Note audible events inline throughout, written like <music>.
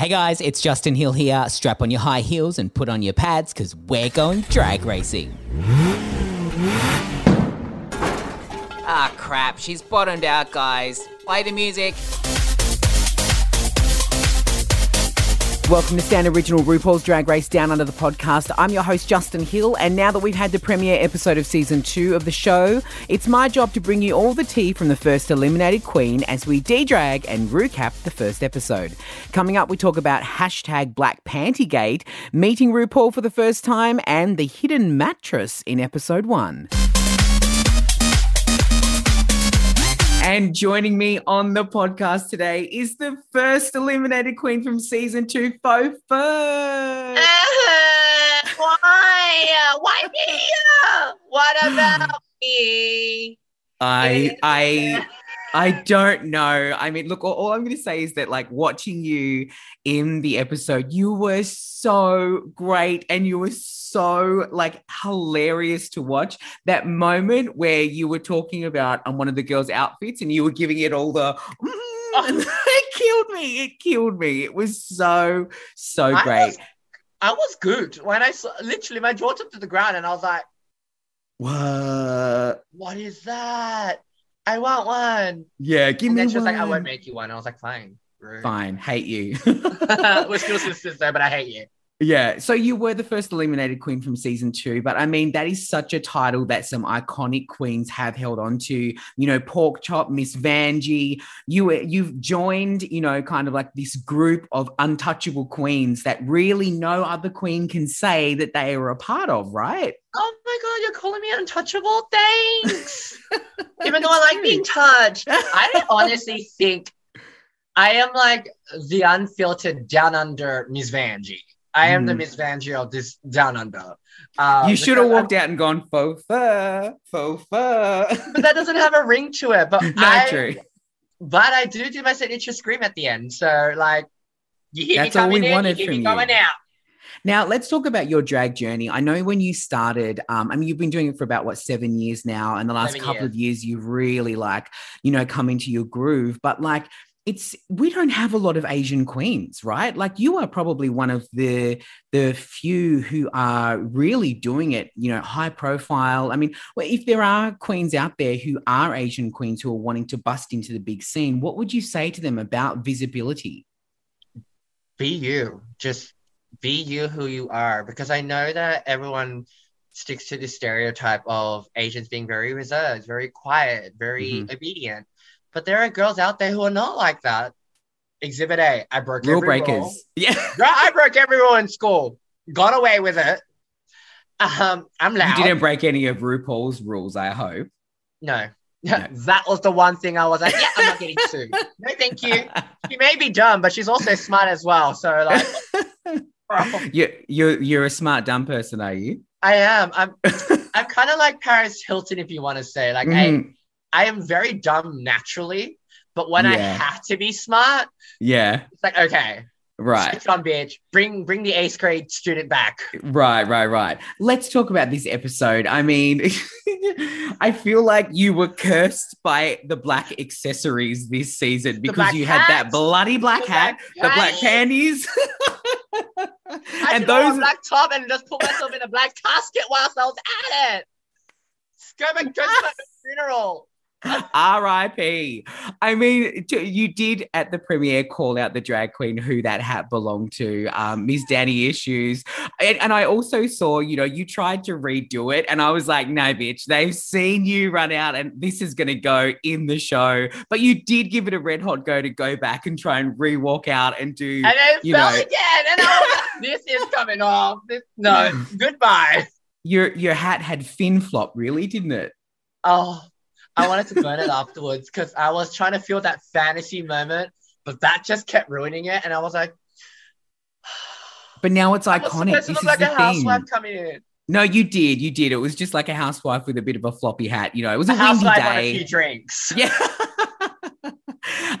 Hey guys, it's Justin Hill here. Strap on your high heels and put on your pads because we're going drag racing. Ah, crap. She's bottomed out, guys. Play the music. Welcome to Stan Original RuPaul's Drag Race Down Under the podcast. I'm your host, Justin Hill, and now that we've had the premiere episode of season two of the show, it's my job to bring you all the tea from the first eliminated queen as we de-drag and recap the first episode. Coming up, we talk about hashtag Black Pantygate, meeting RuPaul for the first time, and the hidden mattress in episode one. And joining me on the podcast today is the first eliminated queen from season two, Faux Fur. Uh, why? Why me? What about me? I I I don't know. I mean, look, all, all I'm going to say is that, like, watching you in the episode, you were so great and you were so, like, hilarious to watch. That moment where you were talking about on one of the girls' outfits and you were giving it all the. Mm, <laughs> <laughs> it killed me. It killed me. It was so, so I great. was, I was good when I saw literally my jaw tipped to the ground and I was like, what? what is that? I want one. Yeah, give And me then she was one. like, I won't make you one. I was like, fine. Rude. Fine, hate you. We're still sisters though, but I hate you. Yeah. So you were the first eliminated queen from season two, but I mean, that is such a title that some iconic queens have held on to. You know, Pork Chop, Miss Vanjie. You were, you've joined, you know, kind of like this group of untouchable queens that really no other queen can say that they are a part of, right? Oh my god, you're calling me untouchable? Thanks. <laughs> Even though I like being touched. I <laughs> honestly think I am like the unfiltered down under Miss Vanjie. I am the Mm. Miss Vanjie of this down under. Uh, you should have walked out and gone faux fur, faux fur. <laughs> but that doesn't have a ring to it. But I, true. but I do do my signature scream at the end. So like, you hear That's me all coming we in, wanted you hear me you. going out. Now, let's talk about your drag journey. I know when you started, um, I mean, you've been doing it for about what seven years now, and the last Seven couple years. of years, you've really like, you know, come into your groove. But like, it's we don't have a lot of Asian queens, right? Like, you are probably one of the the few who are really doing it. You know, high profile. I mean, well, if there are queens out there who are Asian queens who are wanting to bust into the big scene, what would you say to them about visibility? be you. Just be you who you are. Because I know that everyone sticks to the stereotype of Asians being very reserved, very quiet, very Mhm. obedient. But there are girls out there who are not like that. Exhibit A, I broke Rule breakers. rule. Yeah. Girl, I broke every rule in school. Got away with it. Um, I'm loud. You didn't break any of RuPaul's rules, I hope. No. No. <laughs> that was the one thing I was like, yeah, I'm not getting sued. <laughs> No, thank you. She may be dumb, but she's also smart as well. So like, <laughs> bro. <laughs> you you're you're a smart dumb person, are you? I am. I'm <laughs> I'm kind of like Paris Hilton, if you want to say. Like Mhm. I, I am very dumb naturally, but when I have to be smart, Yeah, it's like okay, right, switch on, bitch. Bring bring the eighth grade student back. right, right, right. Let's talk about this episode. I mean, <laughs> I feel like you were cursed by the black accessories this season because you had that bloody black the hat, black the black hat. panties. I and those black top and just put myself in a black casket whilst I was at it. Go to my funeral. R.I.P. I mean, you did at the premiere call out the drag queen who that hat belonged to, um, Miss Danny Issues, and, and I also saw, you know, you tried to redo it, and I was like, no, bitch, they've seen you run out, and this is going to go in the show. But you did give it a red hot go to go back and try and re-walk out and do. And then it You fell know. again. And I was like, this is coming off. This, no, goodbye. Your your hat had fin flop, really, didn't it? Oh, I wanted to burn it afterwards because I was trying to feel that fantasy moment, but that just kept ruining it. And I was like, <sighs> But now it's iconic. This is like a housewife coming in. No, you did. You did. It was just like a housewife with a bit of a floppy hat. You know, it was a, A windy housewife on a few day. drinks. Yeah. <laughs>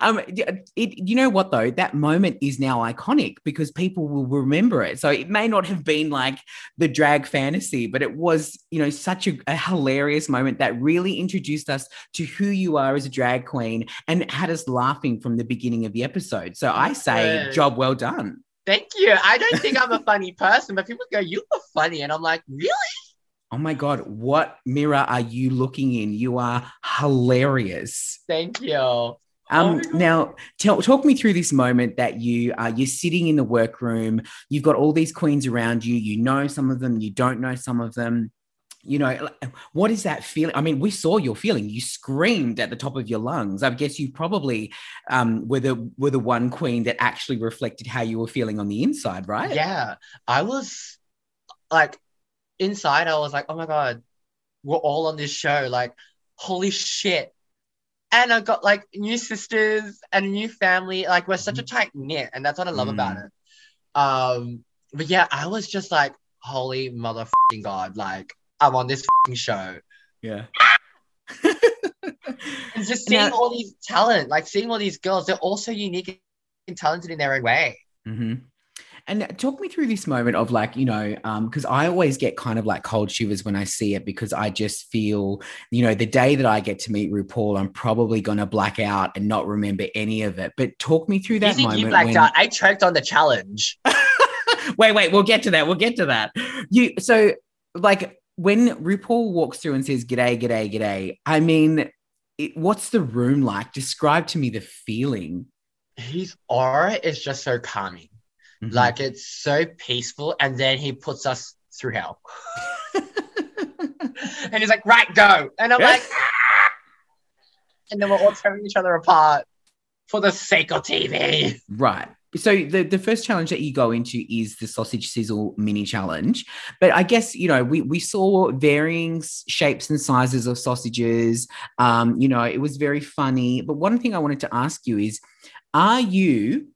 Um, it, you know what though? That moment is now iconic because people will remember it. So it may not have been like the drag fantasy, but it was, you know, such a, a hilarious moment that really introduced us to who you are as a drag queen and had us laughing from the beginning of the episode. So I say, Good. job well done. Thank you. I don't think I'm a funny person, but people go, "You are funny," and I'm like, "Really?" Oh my God, what mirror are you looking in? You are hilarious. Thank you. Um, Oh now, tell, talk me through this moment that you uh, you're sitting in the workroom. You've got all these queens around you. You know some of them. You don't know some of them. You know what is that feeling? I mean, we saw your feeling. You screamed at the top of your lungs. I guess you probably um, were the were the one queen that actually reflected how you were feeling on the inside, right? Yeah, I was like inside. I was like, "Oh my god, we're all on this show!" Like, holy shit! And I got like new sisters and a new family. Like, we're such a tight knit, and that's what I love about Mm. it. Um, but yeah, I was just like, "Holy motherfucking god!" Like, I'm on this fucking show. yeah. <laughs> And just seeing Now- all these talent, like seeing all these girls, they're all so unique and talented in their own way. hmm And talk me through this moment of like, you know, um, because I always get kind of like cold shivers when I see it because I just feel, you know, the day that I get to meet RuPaul, I'm probably going to black out and not remember any of it. But talk me through that You think moment. you blacked when- out? I choked on the challenge. <laughs> wait, wait, we'll get to that. We'll get to that. You so like when RuPaul walks through and says "G'day, g'day, g'day," I mean, it, what's the room like? Describe to me the feeling. His aura is just so calming. Mhm. Like it's so peaceful, and then he puts us through hell. <laughs> and he's like, "Right, go," and I'm like, "Ah!" and then we're all tearing each other apart for the sake of TV. Right. So the, the first challenge that you go into is the sausage sizzle mini challenge. But I guess, you know, we, we saw varying shapes and sizes of sausages. Um, you know, it was very funny. But one thing I wanted to ask you is, are you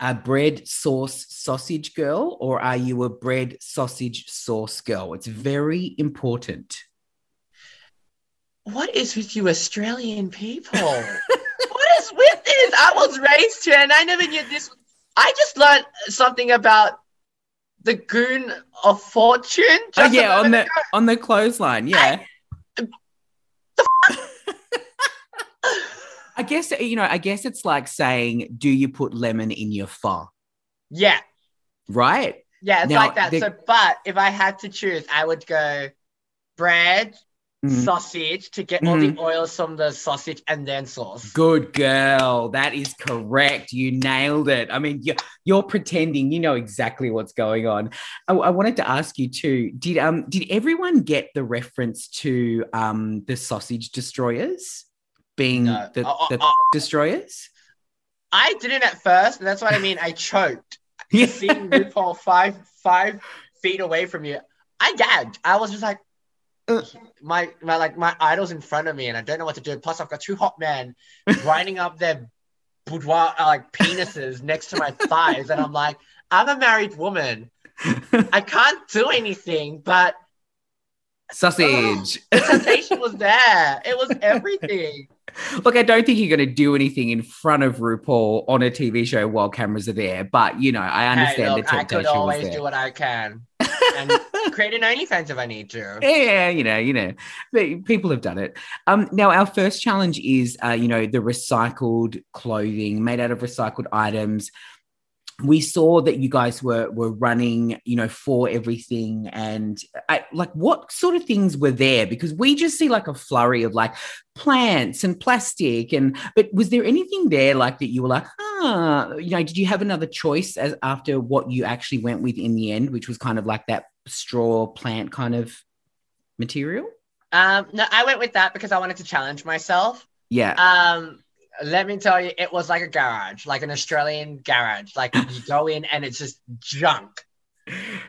a bread sauce sausage girl or are you a bread sausage sauce girl? It's very important. What is with you, Australian people? <laughs> what is with this? I was raised here, and I never knew this. I just learned something about the goon of fortune. Oh yeah, on the on the clothesline. Yeah. I guess you know. I guess it's like saying, "Do you put lemon in your pho?" Yeah, Right? yeah, it's Now, like that. the- So, but if I had to choose, I would go bread, Mhm. sausage to get all the oils from the sausage, and then sauce. Good girl. That is correct. You nailed it. I mean, you're, you're pretending. You know exactly what's going on. I, I wanted to ask you too. Did um did everyone get the reference to um the sausage destroyers being No. the, Oh, oh, the oh. destroyers? I didn't at first. That's what I mean. I choked. <laughs> seeing RuPaul five five feet away from you, I gagged. I was just like, Uh. my my like my idol's in front of me, and I don't know what to do. Plus, I've got two hot men grinding up their boudoir uh, like penises next to my thighs, and I'm like, I'm a married woman. I can't do anything, but Sausage. <laughs> the temptation was there. It was everything. Look, I don't think you're going to do anything in front of RuPaul on a TV show while cameras are there, but you know, I Hey, understand look, the I could always was do what I can and <laughs> create an OnlyFans if I need to. yeah, you know, you know, people have done it. Um, now our first challenge is, uh, you know, the recycled clothing made out of recycled items. We saw that you guys were were running, you know, for everything, and I, like, what sort of things were there? Because we just see like a flurry of like plants and plastic, and but was there anything there like that you were like, ah, you know, did you have another choice as after what you actually went with in the end, which was kind of like that straw plant kind of material? Um, no, I went with that because I wanted to challenge myself. Yeah. Um, let me tell you, it was like a garage, like an Australian garage. Like you <laughs> go in and it's just junk,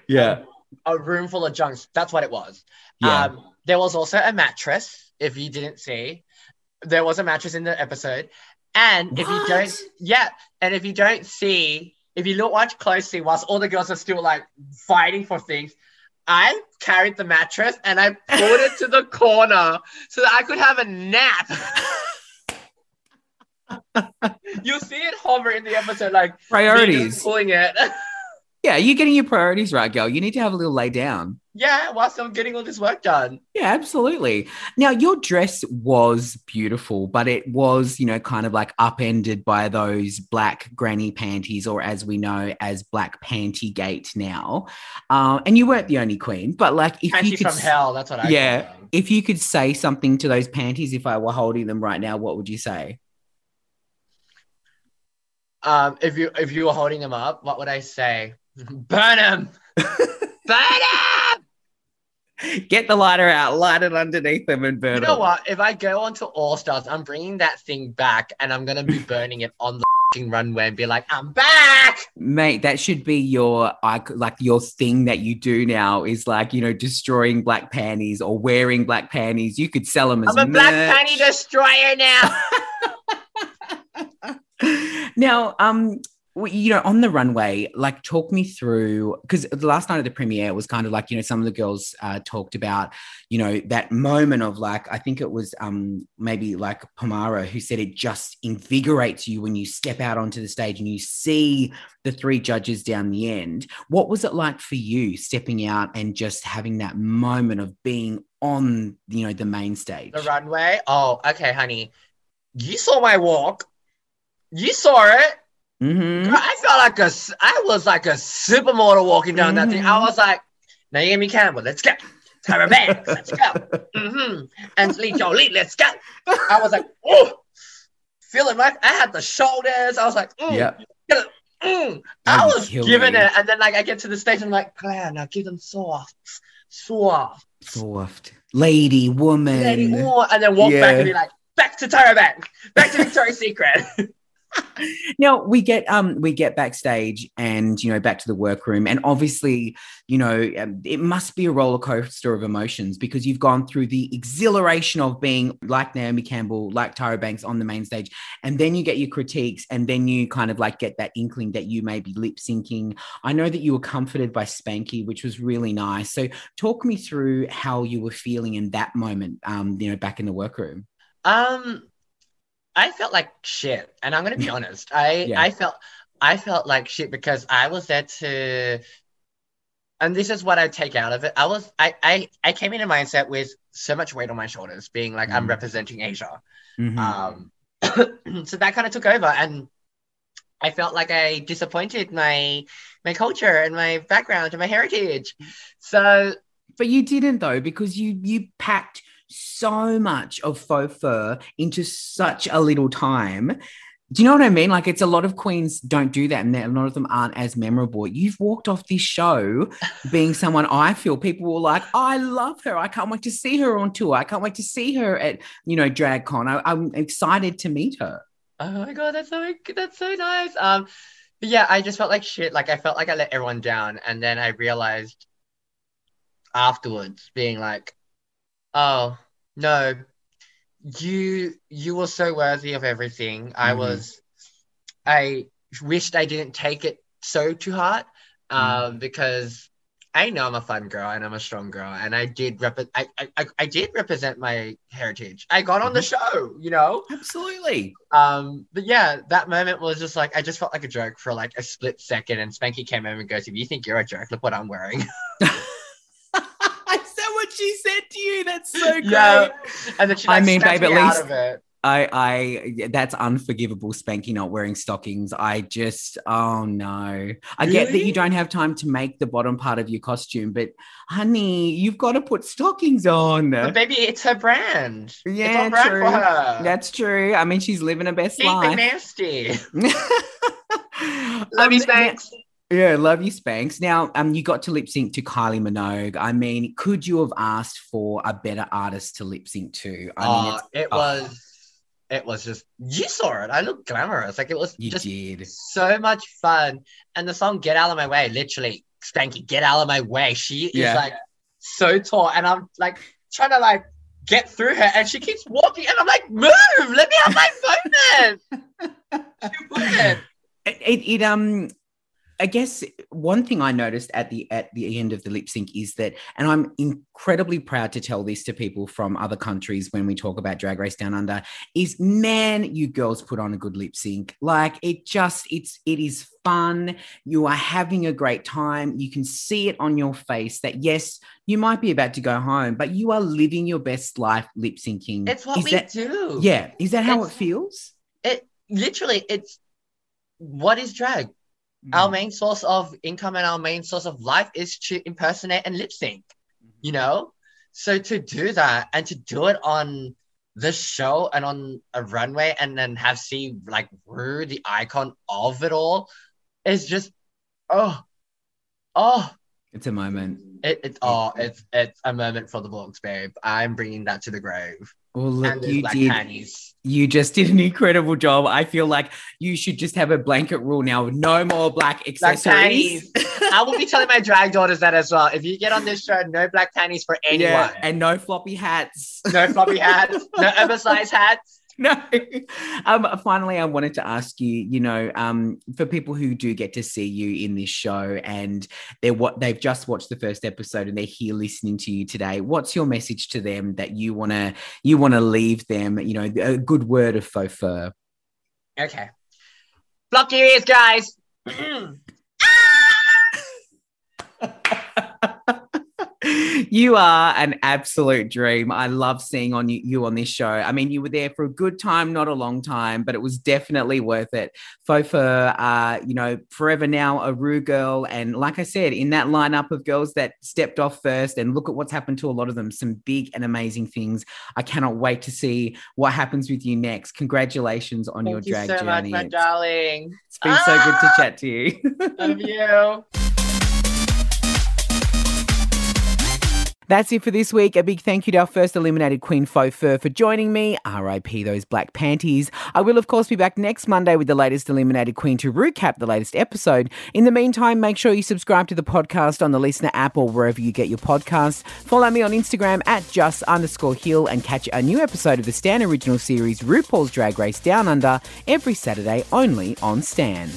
yeah. a room full of junk. That's what it was. Yeah. Um, there was also a mattress. If you didn't see, there was a mattress in the episode. And if you don't, yeah, and if you don't see, if you look watch closely, whilst all the girls are still like fighting for things, I carried the mattress and I pulled it to the corner so that I could have a nap. <laughs> <laughs> you see it hover in the episode, like Priorities. pulling it. <laughs> Yeah, you're getting your priorities right, girl. You need to have a little lay down. yeah, whilst I'm getting all this work done. Yeah, absolutely. Now, your dress was beautiful, but it was, you know, kind of like upended by those black granny panties, or as we know, as black panty gate now. Um, and you weren't the only queen, but like if Panty you could, from hell. That's what I. Yeah. if you could say something to those panties, if I were holding them right now, what would you say? Um, if you if you were holding them up, what would I say? Burn them. Burn them. Get the lighter out, light it underneath them, and burn You know it. what? If I go onto All Stars, I'm bringing that thing back, and I'm gonna be <laughs> burning it on the runway and be like, "I'm back." Mate, that should be your like your thing that you do now is like you know destroying black panties or wearing black panties. You could sell them as I'm a black merch. panty destroyer now. <laughs> now, um, you know, on the runway, like, talk me through because the last night of the premiere was kind of like, you know, some of the girls uh, talked about, you know, that moment of like, I think it was um maybe like Pomara who said it just invigorates you when you step out onto the stage and you see the three judges down the end. What was it like for you stepping out and just having that moment of being on, you know, the main stage? the runway. Oh, okay, honey. You saw my walk. You saw it. Mhm. Girl, I felt like a, I was like a supermodel walking down that thing. I Mhm. was like, Naomi Campbell, let's go. Tyra Banks, let's go. <laughs> Mm-hmm. Anthony Jolie, let's go. I was like, oh, feeling like I had the shoulders. I was like, mm, Yeah. mm. I was giving me. it. And then like I get to the stage and I'm like, Claire, now give them soft, soft. Soft. Lady, woman. Lady, oh, and then walk back and be like, back to Tyra Banks, back to Victoria's Secret. <laughs> now we get um we get backstage and you know back to the workroom and obviously you know um, it must be a roller coaster of emotions because you've gone through the exhilaration of being like Naomi Campbell like Tyra Banks on the main stage. And then you get your critiques and then you kind of like get that inkling that you may be lip syncing I know that you were comforted by Spankie which was really nice. So talk me through how you were feeling in that moment um you know back in the workroom. Um, I felt like shit, and I'm gonna be <laughs> honest. I Yeah. I felt I felt like shit because I was there to, and this is what I take out of it. I was I I I came in a mindset with so much weight on my shoulders, being like I'm Mm. representing Asia. Mhm. Um, <clears throat> so that kind of took over, and I felt like I disappointed my my culture and my background and my heritage. So But you didn't though, because you you packed so much of faux fur into such a little time. Do you know what I mean? Like it's a lot of queens don't do that, and a lot of them aren't as memorable. You've walked off this show <laughs> being someone I feel people were like, I love her. I can't wait to see her on tour. I can't wait to see her at you know DragCon. I, I'm excited to meet her. Oh my god, that's so that's so nice. Um, but yeah, I just felt like shit. Like I felt like I let everyone down, and then I realized afterwards, being like, "Oh no, you you were so worthy of everything. I Mhm. was, I wished I didn't take it so to heart, um, because I know I'm a fun girl and I'm a strong girl, and I did rep I, I I- I did represent my heritage. I got on the show, you know." Absolutely. Um, but yeah, that moment was just like I just felt like a joke for like a split second, and Spankie came over and goes, "If you think you're a joke, look what I'm wearing." <laughs> <laughs> Is that what she said to you? That's so great. Yeah. and then she, like, I mean, snapped babe, at me out least- of it. I, I, that's unforgivable. Spankie not wearing stockings. I just, oh no. I get that you don't have time to make the bottom part of your costume, but honey, you've got to put stockings on. But baby, it's her brand. it's Yeah, on brand true. for her. That's true. I mean, she's living her best Keep it life. nasty. Love <laughs> Love you, um, Spanks. Yeah, love you, Spanks. Now, um, you got to lip sync to Kylie Minogue. I mean, could you have asked for a better artist to lip sync to? I mean, it's, it oh. was. It was just you saw it. I looked glamorous. Like it was you just did. so much fun. And the song "Get Out of My Way," literally, Spankie, get out of my way. She is like so tall, and I'm like trying to like get through her, and she keeps walking, and I'm like, move, let me have my moment. <laughs> she wouldn't. it, it, it um I guess one thing I noticed at the at the end of the lip sync is that, and I'm incredibly proud to tell this to people from other countries when we talk about Drag Race Down Under, is man, you girls put on a good lip sync. Like it just, it's it is fun. You are having a great time. You can see it on your face that yes, you might be about to go home, but you are living your best life lip syncing. It's what is we that, do. Yeah, is that how It's- it feels? It literally, it's what is drag? Mm. Our main source of income and our main source of life is to impersonate and lip sync. you know so to do that and to do it on this show and on a runway and then have see like Rue the icon of it all is just oh oh It's a moment. it, it's oh it's it's a moment for the vlogs babe i'm bringing that to the grave Well, look, you did. panties You just did an incredible job. I feel like you should just have a blanket rule now. No more black black accessories. panties i will be telling my drag daughters that as well if you get on this show no black panties for anyone yeah, and no floppy hats. no floppy hats no <laughs> oversized hats <laughs> no. Um, finally, I wanted to ask you, you know, um, for people who do get to see you in this show and they're what they've just watched the first episode and they're here listening to you today, what's your message to them that you wanna you wanna leave them, you know, a good word of faux fur? Okay. Block your ears, guys. <clears throat> you are an absolute dream. I love seeing on you, you on this show. I mean, you were there for a good time, not a long time, but it was definitely worth it. Faux Fur, uh, you know, forever now a Rue girl, and like I said, in that lineup of girls that stepped off first, and look at what's happened to a lot of them. Some big and amazing things. I cannot wait to see what happens with you next. Congratulations on your you drag so much, journey. my It's- darling. it's been so good to Ah! chat to you. Love you. <laughs> That's it for this week. A big thank you to our first eliminated Queen Faux Fur for joining me. RIP those black panties. I will, of course, be back next Monday with the latest eliminated Queen to recap the latest episode. In the meantime, make sure you subscribe to the podcast on the LiSTNR app or wherever you get your podcasts. Follow me on Instagram at just underscore hill and catch a new episode of the Stan original series RuPaul's Drag Race Down Under every Saturday only on Stan.